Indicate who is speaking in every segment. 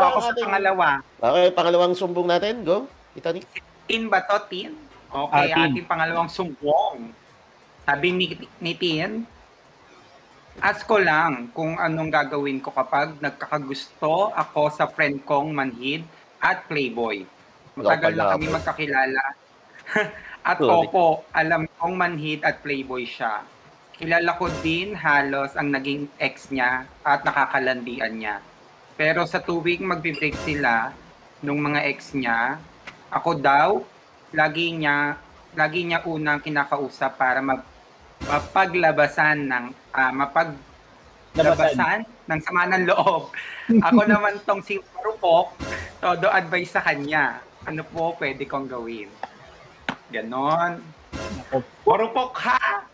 Speaker 1: So, ako sa pangalawa.
Speaker 2: Okay, pangalawang sumbong natin. Go. Titanic.
Speaker 1: Tin ba to, Tin? Okay,
Speaker 3: Ah, Tin.
Speaker 1: ating pangalawang sumbong. Sabi ni, ni Tin, ask ko lang kung anong gagawin ko kapag nagkakagusto ako sa friend kong manhid at playboy. Matagal na kami magkakilala. at
Speaker 2: Sorry.
Speaker 1: opo, alam kong manhid at playboy siya. Kilala ko din halos ang naging ex niya at nakakalandian niya. Pero sa tuwing magbe-break sila nung mga ex niya, ako daw, lagi niya, lagi niya unang kinakausap para mag, mapaglabasan ng, ah, mapaglabasan ng sama ng loob. Ako naman tong si Marupok, todo advice sa kanya. Ano po pwede kong gawin? Ganon. Marupok ha!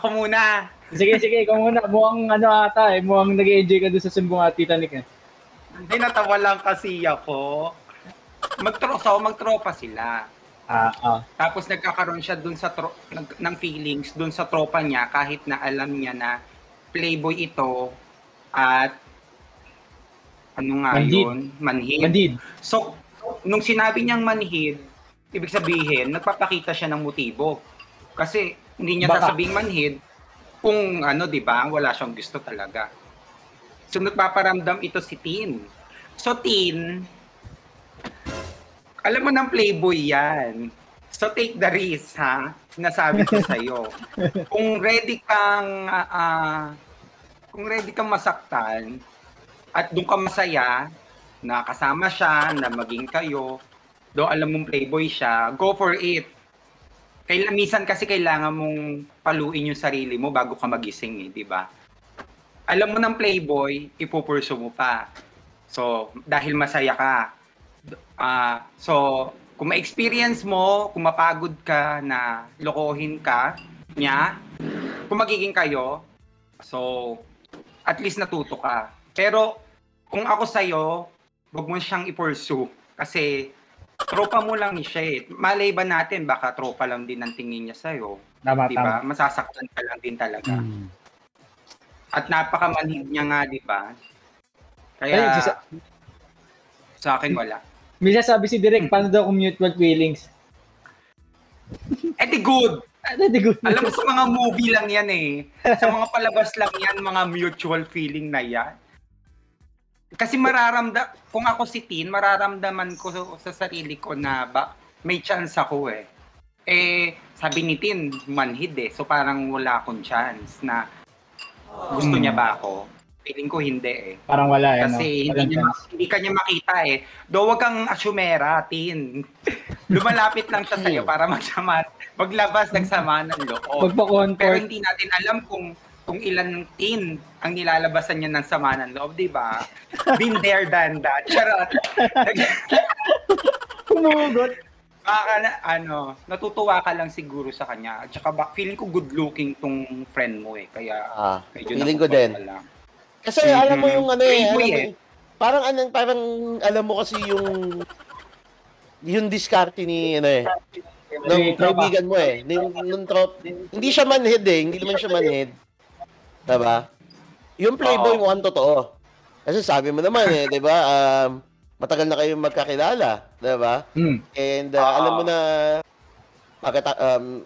Speaker 1: Ako muna.
Speaker 3: Sige, sige, ikaw muna. Mukhang ano ata eh. Mukhang nag-enjoy ka doon sa sumbong at Titanic eh.
Speaker 1: Hindi natawa lang kasi ako. Magtro so, magtropa sila.
Speaker 3: Ah, ah.
Speaker 1: Tapos nagkakaroon siya dun sa tro- nag- ng feelings dun sa tropa niya kahit na alam niya na playboy ito at ano nga
Speaker 3: Manhid.
Speaker 1: yun? Manhid.
Speaker 3: Bandid.
Speaker 1: So, nung sinabi niyang manhid, ibig sabihin, nagpapakita siya ng motibo. Kasi hindi niya
Speaker 3: Baka.
Speaker 1: sasabing manhid kung ano, di ba, wala siyang gusto talaga. So, nagpaparamdam ito si Tin. So, Tin, alam mo ng playboy yan. So, take the risk, ha? Sinasabi ko sa'yo. kung ready kang, ah, kung ready kang masaktan, at doon ka masaya, na kasama siya, na maging kayo, do alam mong playboy siya, go for it. Kaila, minsan kasi kailangan mong paluin yung sarili mo bago ka magising eh, di ba? Alam mo ng playboy, ipupurso mo pa. So, dahil masaya ka. Ah, so, kung ma-experience mo, kung mapagod ka na lokohin ka niya, kung magiging kayo, so, at least natuto ka. Pero, kung ako sa'yo, huwag mo siyang i-pursue. Kasi, tropa mo lang siya eh. Malay ba natin, baka tropa lang din ang tingin niya sa'yo.
Speaker 3: Tama,
Speaker 1: Di
Speaker 3: tama.
Speaker 1: Masasaktan ka lang din talaga.
Speaker 3: Mm.
Speaker 1: At napakamanhid niya nga, di ba? Kaya,
Speaker 3: Ay, sisa-
Speaker 1: sa akin wala.
Speaker 3: May sasabi si Direk, paano daw kung mutual feelings?
Speaker 1: Eh di good!
Speaker 3: Ano, di good.
Speaker 1: Alam mo sa mga movie lang yan eh. Sa mga palabas lang yan, mga mutual feeling na yan. Kasi mararamdam, kung ako si Tin, mararamdaman ko sa sarili ko na ba, may chance ako eh. Eh, sabi ni Tin, manhid eh. So parang wala akong chance na gusto
Speaker 3: Hmm.
Speaker 1: niya ba ako. Feeling ko hindi eh.
Speaker 3: Parang wala eh.
Speaker 1: Kasi
Speaker 3: no?
Speaker 1: hindi, niya, hindi ka niya makita eh. Do wag kang asumera, tin. Lumalapit lang siya sa'yo para magsama, maglabas ng sama ng loob. Pero hindi natin alam kung kung ilan tin ang nilalabasan niya ng sama ng loob, di ba? Been there, done that. Charot.
Speaker 3: Humugot.
Speaker 1: Baka na, ano, natutuwa ka lang siguro sa kanya. At saka ba, feeling ko good looking tong friend mo eh. Kaya
Speaker 2: Ah,
Speaker 1: medyo
Speaker 2: feeling ko din.
Speaker 1: lang.
Speaker 2: Kasi alam mo yung ano eh, alam mo,
Speaker 1: eh.
Speaker 2: parang anong parang alam mo kasi yung yung diskarte ni ano eh ng kaibigan mo eh, nung, nung trop, hindi siya manhead eh, hindi naman siya manhead. Diba? Yung playboy mo ang totoo. Kasi sabi mo naman eh, 'di ba? Um, matagal na kayong magkakilala, 'di ba?
Speaker 3: Hmm.
Speaker 2: And uh, alam mo na pagkata- um,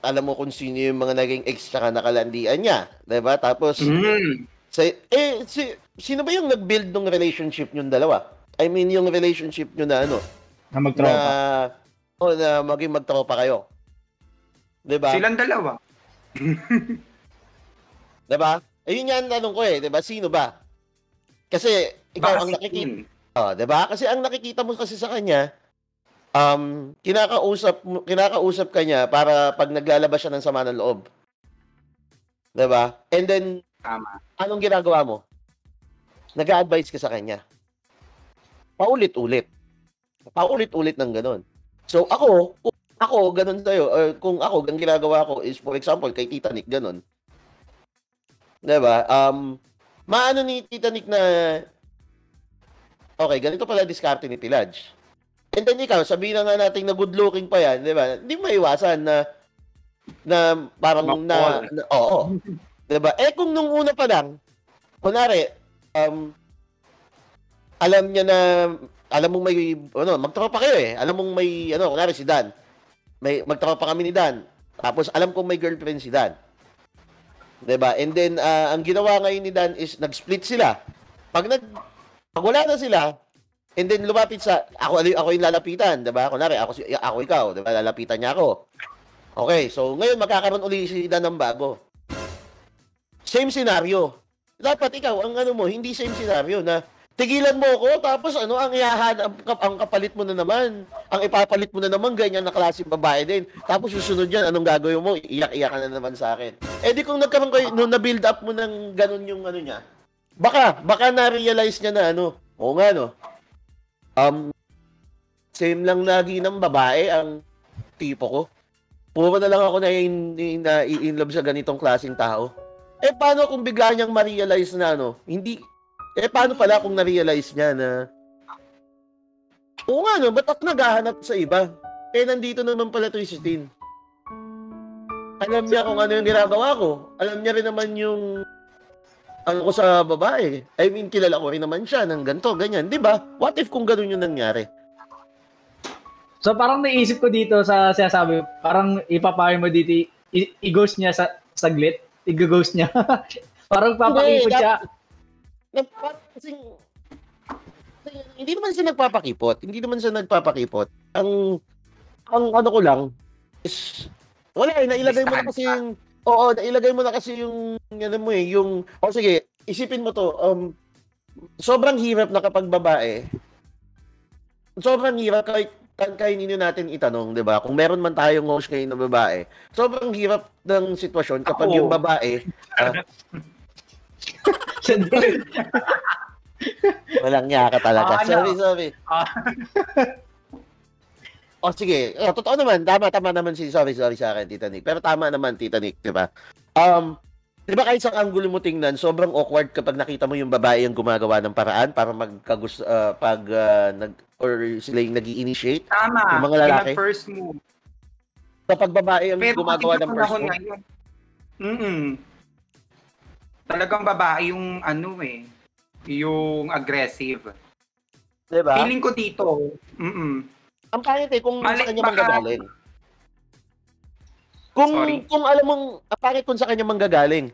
Speaker 2: alam mo kung sino yung mga naging ex tsaka nakalandian niya, 'di ba? Tapos
Speaker 1: Mm.
Speaker 2: sa, eh, si, sino ba yung nag-build ng relationship yung dalawa? I mean, yung relationship nyo na ano,
Speaker 3: Na magtropa.
Speaker 2: na, oh, na maging magtropa kayo. Diba?
Speaker 1: Silang dalawa.
Speaker 2: Diba? Ayun nga ang tanong ko eh, diba? Sino ba? Kasi, ikaw
Speaker 1: Baka
Speaker 2: ang nakikita, Oh, diba? Kasi ang nakikita mo kasi sa kanya, um, kinakausap, kinakausap ka niya para pag naglalabas siya ng sama ng loob. Diba? And then,
Speaker 1: Tama.
Speaker 2: anong ginagawa mo? Nag-a-advise ka sa kanya. Paulit-ulit. Paulit-ulit ng ganun. So ako, kung ako ganun sa'yo, or kung ako, ang ginagawa ko is, for example, kay Tita Nick, ganun. 'Di ba? Um, maano ni Tita Nick na, okay, ganito pala diskarte ni Tilaj. And then ikaw, sabihin na nga natin na good looking pa yan, di ba? Hindi maiwasan na, na parang na,
Speaker 1: Makol.
Speaker 2: na oo. Diba? Eh kung nung una pa lang, kunwari, um, alam niya na alam mong may ano, magtropa kayo eh. Alam mong may ano, kunwari si Dan. May magtropa kami ni Dan. Tapos alam kong may girlfriend si Dan. 'Di ba? And then ah, ang ginawa ngayon ni Dan is nag-split sila. Pag nag pag wala na sila, and then lumapit sa ako ako yung lalapitan, 'di ba? Kunwari ako si ako ikaw, 'di ba? Lalapitan niya ako. Okay, so ngayon magkakaroon uli si Dan ng bago. Same scenario. Dapat ikaw ang ano mo, hindi same scenario na tigilan mo ako tapos ano ang ihahanap ang, ang kapalit mo na naman. Ang ipapalit mo na naman ganyan na klaseng babae din. Tapos susunod yan, anong gagawin mo? Iyak-iyak ka na naman sa akin. Eh di kung nagkaroon kayo, nung na-build up mo ng ganun yung ano niya, baka, baka na-realize niya na ano, oo nga no, um, same lang lagi ng babae ang tipo ko. Puro na lang ako na in, in, na in love sa ganitong klaseng tao. Eh, paano kung bigla niyang ma-realize na ano, hindi, eh, paano pala kung na-realize niya na, oo nga no, ba't ako naghahanap sa iba? Eh, nandito naman pala to si. Alam niya kung ano yung ginagawa ko. Alam niya rin naman yung ano ko sa babae. I mean, kilala ko rin naman siya ng ganito, ganyan. Di ba? What if kung ganun yung nangyari?
Speaker 3: So parang naisip ko dito sa sinasabi, parang ipapayo mo dito, i- i-ghost niya sa saglit, i-ghost niya. parang papakipot
Speaker 2: Hindi,
Speaker 3: siya.
Speaker 2: na parang kasing, hindi naman siya nagpapakipot. Hindi naman siya nagpapakipot. Ang, ang ano ko lang, is, wala eh, nailagay mo na kasi yung, oo, nailagay mo na kasi yung, ano mo eh, yung, o sige, isipin mo to, um, sobrang hirap na kapag babae, sobrang hirap kahit ninyo natin itanong, 'di ba? Kung meron man tayong host ngayon na babae, sobrang hirap ng sitwasyon kapag
Speaker 1: Ako.
Speaker 2: yung babae
Speaker 3: din.
Speaker 2: Walang niya ka talaga.
Speaker 1: Ah, ano?
Speaker 2: sorry, sorry.
Speaker 1: Ah.
Speaker 2: O sige, oh, totoo naman, tama, tama naman si, sorry, sorry sa akin, Tita Nick. Pero tama naman, Tita Nick, di ba? Um, di ba kahit sa angulo mo tingnan, sobrang awkward kapag nakita mo yung babae yung gumagawa ng paraan para magkagusto, uh, pag, uh, nag, or sila yung nag initiate
Speaker 1: Tama.
Speaker 2: Yung mga lalaki?
Speaker 1: Yung first move.
Speaker 2: Kapag babae ang
Speaker 1: Pero
Speaker 2: gumagawa ng first move,
Speaker 1: ngayon, mm Talagang babae yung ano eh, yung aggressive.
Speaker 2: di ba?
Speaker 1: Feeling ko dito, mm
Speaker 2: Ang pangit eh, kung
Speaker 1: Mali-
Speaker 2: sa kanya
Speaker 1: baka-
Speaker 2: manggagaling. Kung,
Speaker 1: Sorry.
Speaker 2: kung alam mong, ang pangit kung sa kanya manggagaling.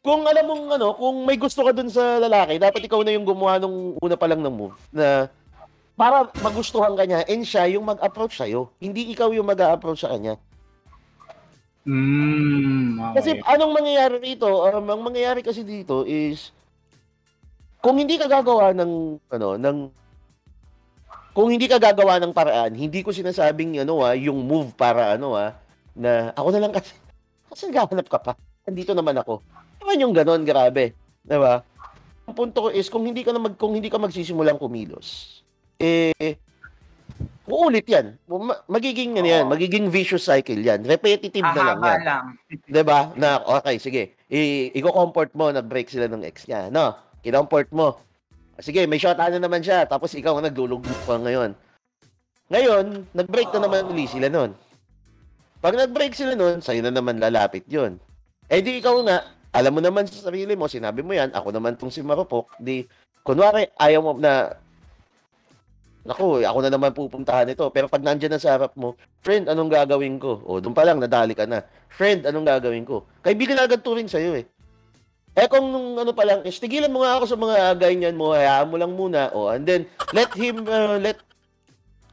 Speaker 2: Kung alam mong ano, kung may gusto ka dun sa lalaki, dapat ikaw na yung gumawa nung una pa lang ng move na para magustuhan ka niya and siya yung mag-approach sa'yo. Hindi ikaw yung mag-a-approach sa kanya.
Speaker 3: Mm,
Speaker 2: Kasi
Speaker 3: okay.
Speaker 2: anong mangyayari rito, um, ang mangyayari kasi dito is kung hindi ka gagawa ng ano, ng kung hindi ka gagawa ng paraan, hindi ko sinasabing ano ah, yung move para ano ah, na ako na lang kasi kasi naghahanap ka pa. Nandito naman ako. Naman yung ganon, grabe. 'Di ba? Ang punto ko is kung hindi ka na mag kung hindi ka magsisimulang kumilos, eh uulit yan. Ma- Magiging ano yan, magiging vicious cycle yan. Repetitive na lang yan.
Speaker 1: lang.
Speaker 2: 'Di ba? Na okay, sige. I i-comfort mo nag-break sila ng ex niya. No, kinomfort mo. Sige, may shot na naman siya. Tapos ikaw ang naglulugmok ka ngayon. Ngayon, nag-break na naman uli sila nun. Pag nag-break sila nun, sa'yo na naman lalapit yun. Eh di ikaw nga, alam mo naman sa sarili mo, sinabi mo yan, ako naman tong si Marupok, di, kunwari, ayaw mo na, Naku, ako na naman pupuntahan ito. Pero pag nandyan na sa harap mo, friend, anong gagawin ko? O, doon pa lang, nadali ka na. Friend, anong gagawin ko? Kaibigan agad turing sa'yo eh. Eh kung nung ano pa lang, is tigilan mo nga ako sa mga ganyan mo, hayaan mo lang muna. O, and then, let him, uh, let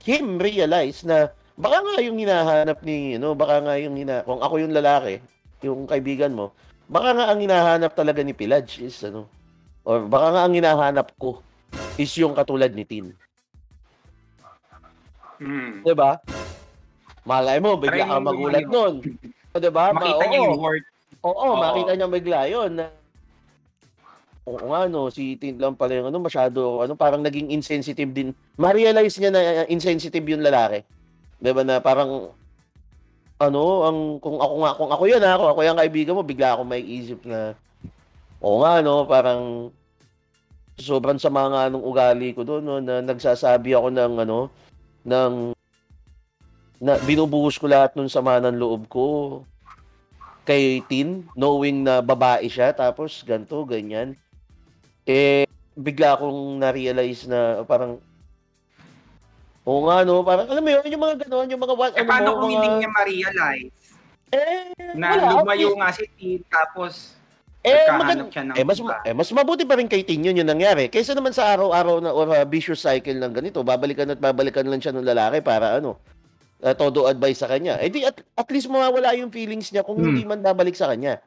Speaker 2: him realize na baka nga yung hinahanap ni, ano, baka nga yung hina, kung ako yung lalaki, yung kaibigan mo, baka nga ang hinahanap talaga ni Pilaj is, ano, or baka nga ang hinahanap ko is yung katulad ni Tin.
Speaker 1: Mm.
Speaker 2: 'Di ba? Malay mo, bigla
Speaker 1: Try
Speaker 2: ka
Speaker 1: mo
Speaker 2: magulat nun. 'Di ba? Ma-
Speaker 1: Makita niya
Speaker 2: oo.
Speaker 1: yung word.
Speaker 2: Oo,
Speaker 1: Oo.
Speaker 2: makita niya bigla yun na Oo nga, no, si Tin lang pala yung ano, masyado, ano, parang naging insensitive din. Ma-realize niya na uh, insensitive yung lalaki. 'Di ba na parang, ano, ang, kung ako nga, kung ako yun ha, kung ako yung kaibigan mo, bigla ako may isip na, oo nga, no, parang, sobrang sama nga nung ugali ko doon, no, na nagsasabi ako ng, ano, ng, na binubuhos ko lahat nung sama ng loob ko kay Tin, knowing na babae siya, tapos ganto ganyan. Eh, bigla akong na-realize na parang Oo nga, no? Parang, alam mo yun, yung mga gano'n, yung mga...
Speaker 1: Eh,
Speaker 2: ano
Speaker 1: paano
Speaker 2: mo,
Speaker 1: kung
Speaker 2: mga,
Speaker 1: hindi niya ma-realize
Speaker 2: Eh,
Speaker 1: na
Speaker 2: wala.
Speaker 1: lumayo nga si Tin, tapos
Speaker 2: Eh,
Speaker 1: nagkahanap
Speaker 2: magand-
Speaker 1: siya ng
Speaker 2: eh, mas,
Speaker 1: iba?
Speaker 2: eh, mas mabuti pa rin kay Tin yun yung nangyari. Kaysa naman sa araw-araw na or a vicious cycle ng ganito, babalikan at babalikan lang siya ng lalaki para ano, uh, todo advice sa kanya. Eh di at, at least mawawala yung feelings niya kung
Speaker 3: Hmm.
Speaker 2: hindi man babalik sa kanya.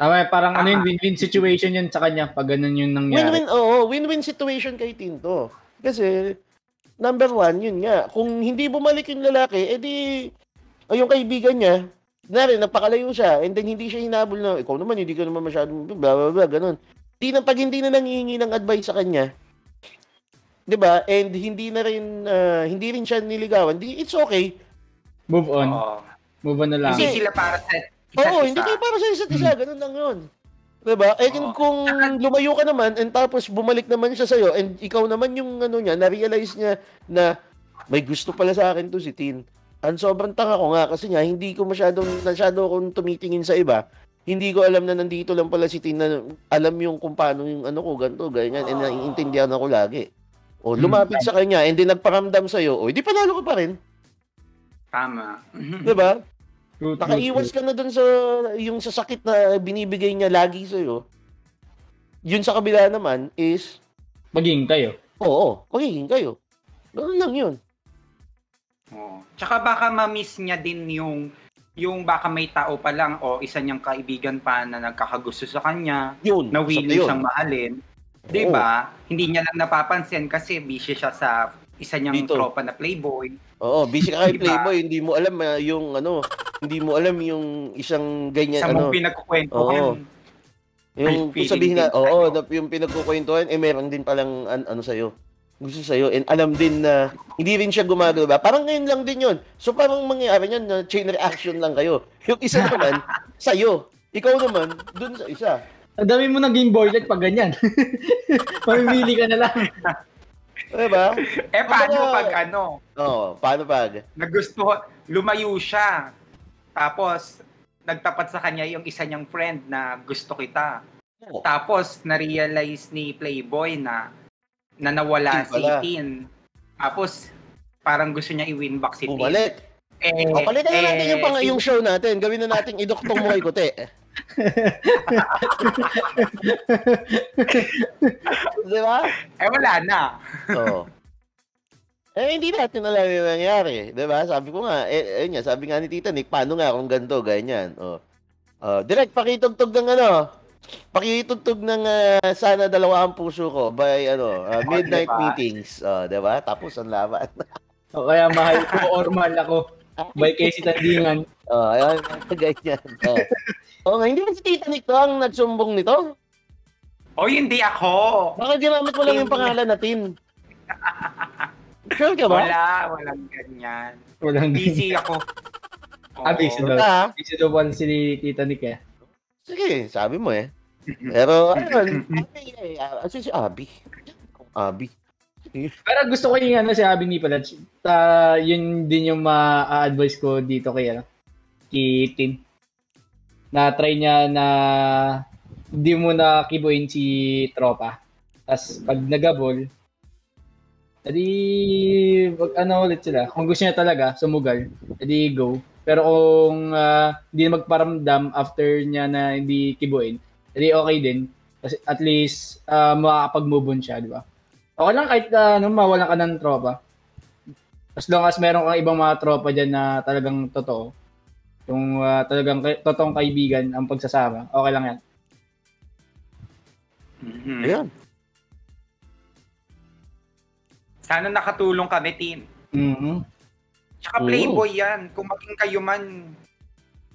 Speaker 3: Tama, eh, parang ano
Speaker 1: Tama.
Speaker 3: yun, win-win situation yun sa kanya pag ganun yung nangyari.
Speaker 2: Win-win, oo, win-win situation kay Tin to. Kasi, number one, yun nga, kung hindi bumalik yung lalaki, edi, o yung kaibigan niya, na rin, napakalayo siya, and then hindi siya hinabol na, ikaw naman, hindi ka naman masyadong, blah, blah, blah, ganun. Di na, pag hindi na nangihingi ng advice sa kanya, 'di ba? And hindi na rin ah, hindi rin siya niligawan. Di it's okay.
Speaker 3: Move on.
Speaker 1: Oo.
Speaker 3: Move on na lang.
Speaker 1: Hindi sila para sa isa't
Speaker 2: Oo,
Speaker 1: isa.
Speaker 2: hindi kayo para sa isa't isa, ganun lang 'yun. 'Di ba? Eh
Speaker 1: Oo.
Speaker 2: kung lumayo ka naman and tapos bumalik naman siya sa'yo and ikaw naman yung ano niya, na-realize niya na may gusto pala sa akin to si Tin. Ang sobrang tanga ko nga kasi nga hindi ko masyadong masyado akong tumitingin sa iba. Hindi ko alam na nandito lang pala si Tin na alam yung kung paano yung ano ko ganto ganyan and naiintindihan ako lagi. O lumapit sa kanya and then nagparamdam sa iyo, o di panalo ka pa rin,
Speaker 1: Tama.
Speaker 2: 'di ba?
Speaker 3: True,
Speaker 2: Nakaiwas ka na dun sa yung sa sakit na binibigay niya lagi sa iyo. Yun sa kabila naman is
Speaker 3: Maging kayo.
Speaker 2: oo, magiging kayo. Ganun lang yun.
Speaker 1: Oo. Tsaka baka ma-miss niya din yung yung baka may tao pa lang o isa niyang kaibigan pa na nagkakagusto sa kanya,
Speaker 2: Yun.
Speaker 1: na willing
Speaker 2: yun.
Speaker 1: siyang mahalin. 'Di ba? Hindi niya lang napapansin kasi busy siya sa isa niyang
Speaker 2: Dito.
Speaker 1: tropa na playboy.
Speaker 2: Oo, busy ka kay
Speaker 1: Diba?
Speaker 2: Playboy, hindi mo alam ah, yung ano, hindi mo alam yung isang ganyan
Speaker 1: Sa
Speaker 2: ano,
Speaker 1: mong pinagkukwentuhan.
Speaker 2: Oo. yung kung sabihin na, oo, na, yung pinagkukwentuhan, eh meron din palang an, ano sa'yo. Gusto sa'yo. And alam din na hindi rin siya gumagawa. Parang ngayon lang din yun. So parang mangyayari niyan na chain reaction lang kayo. Yung isa naman, sa'yo. Ikaw naman, dun sa isa.
Speaker 3: Ang dami mo naging boylet pag ganyan. Mamimili ka na lang.
Speaker 2: Diba?
Speaker 1: Eh paano pag ano,
Speaker 2: Oo, paano pag?
Speaker 1: nagusto, lumayo siya. Tapos nagtapat sa kanya yung isa niyang friend na gusto kita.
Speaker 2: Oo.
Speaker 1: Tapos na-realize ni Playboy na na nawala si. Tin. Tapos parang gusto niya i-win back si Tin.
Speaker 2: Bumalik.
Speaker 1: Eh,
Speaker 2: O, palitan na natin yung, pang,
Speaker 1: eh,
Speaker 2: yung show natin. Gawin na natin idoktong mo kay Kote. Di ba?
Speaker 1: eh wala na.
Speaker 2: Oo. Eh, hindi natin alam yung nangyari. Di ba? Sabi ko nga, eh, ayun nga, sabi nga ni Tita Nick, paano nga kung ganito, ganyan. Oh. Oh, direct, pakitugtog ng ano, pakitugtog ng ah, sana dalawa ang puso ko by ano, ah, midnight
Speaker 1: diba?
Speaker 2: meetings. Oh, di ba? Tapos ang laban.
Speaker 3: O kaya mahal ko or mahal ako. By Casey Tandingan.
Speaker 2: Oh, ayun, ganyan. Oh. oh, nga, hindi ba si Tita Nick to ang nagsumbong nito?
Speaker 1: O hindi ako.
Speaker 2: Baka ginamit mo lang yung pangalan natin. Sure ka ba?
Speaker 1: Wala, walang ganyan.
Speaker 3: Walang
Speaker 1: Busy ako. Oo.
Speaker 3: Ah, busy daw.
Speaker 2: Ah,
Speaker 3: Busy daw pala si Tita Nick eh.
Speaker 2: sige, sabi mo eh. Pero, ayun, Abi, eh, ah, si si Abi. Abi.
Speaker 3: Pero gusto ko yung ano si Abby ni pala. Ta, yun din yung ma-advise ko dito kay ano, kay Tin. Na try niya na hindi mo na kibuin si tropa. Tapos pag nagabol, edi wag ano ulit sila. Kung gusto niya talaga sumugal, edi go. Pero kung ah, hindi na magparamdam after niya na hindi kibuin, edi okay din. Kasi at least uh, makakapag-move on siya, di ba? Okay lang kahit uh, ano, mawalan ka ng tropa. As long as meron kang ibang mga tropa dyan na talagang totoo. Yung ah, talagang kay- totoong kaibigan ang pagsasama. Okay lang yan.
Speaker 1: Mhm.
Speaker 2: Ayun.
Speaker 1: Sana nakatulong kami, Tin.
Speaker 3: Mhm.
Speaker 1: Tsaka
Speaker 2: Oo.
Speaker 1: playboy yan. Kung maging kayo man,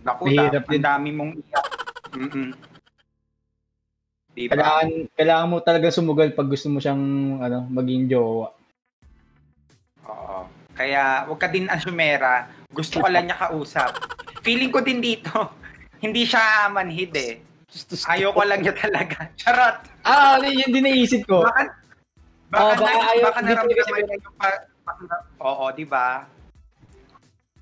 Speaker 1: naku,
Speaker 3: Mahirap
Speaker 1: da, ang dami mong iyak. Mm-mm. Diba?
Speaker 3: Kailangan, kailangan mo talaga sumugal pag gusto mo siyang ano, maging jowa.
Speaker 1: Oo. Kaya, wag ka din asumera. Gusto ka lang niya kausap. Feeling ko din dito, hindi siya manhid eh. Ayaw ko lang niya talaga. Charot!
Speaker 3: Ah, yun din naisip ko.
Speaker 1: Baka, baka,
Speaker 3: Oh, baka
Speaker 1: na,
Speaker 3: ayaw-
Speaker 1: baka naramdaman niya yung pa, Oo, di ba?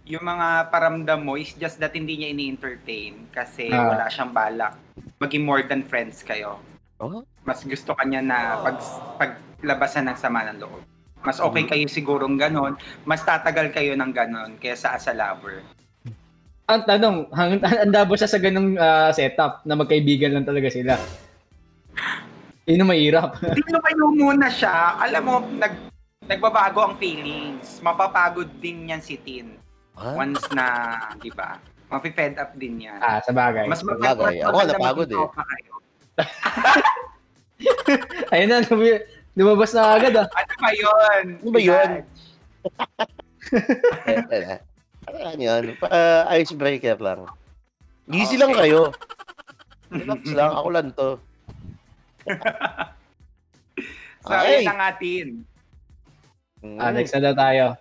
Speaker 1: Yung mga paramdam mo is just that hindi niya ini-entertain kasi
Speaker 3: Ah.
Speaker 1: wala siyang balak. Maging more than friends kayo.
Speaker 2: Oh,
Speaker 1: mas gusto kanya na pag paglabasan ng sama ng loob. Mas okay kayo sigurong ganon, mas tatagal kayo ng ganon kaysa as a lover.
Speaker 3: Ang tanong, hang, handa ba siya sa ganung ah, setup na magkaibigan lang talaga sila? Yun ang mahirap.
Speaker 1: Tingnan kayo muna siya, alam mo, nag, nagbabago ang feelings. Mapapagod din yan si Tin.
Speaker 2: Ha?
Speaker 1: Once na, di ba? Mapi-fed up din yan.
Speaker 3: ah, sa bagay.
Speaker 1: Mas mas
Speaker 2: Ako, napagod eh.
Speaker 3: Ayun na, lumabas na agad ah.
Speaker 1: Ano ba yun?
Speaker 2: Ano ba yun? Ano yan? Pa, icebreaker lang. Easy
Speaker 1: Okay.
Speaker 2: lang kayo. Relax lang. Ako lang to.
Speaker 1: So,
Speaker 2: Ay.
Speaker 1: yun ang atin.
Speaker 2: Mm.
Speaker 3: Ah, next na tayo.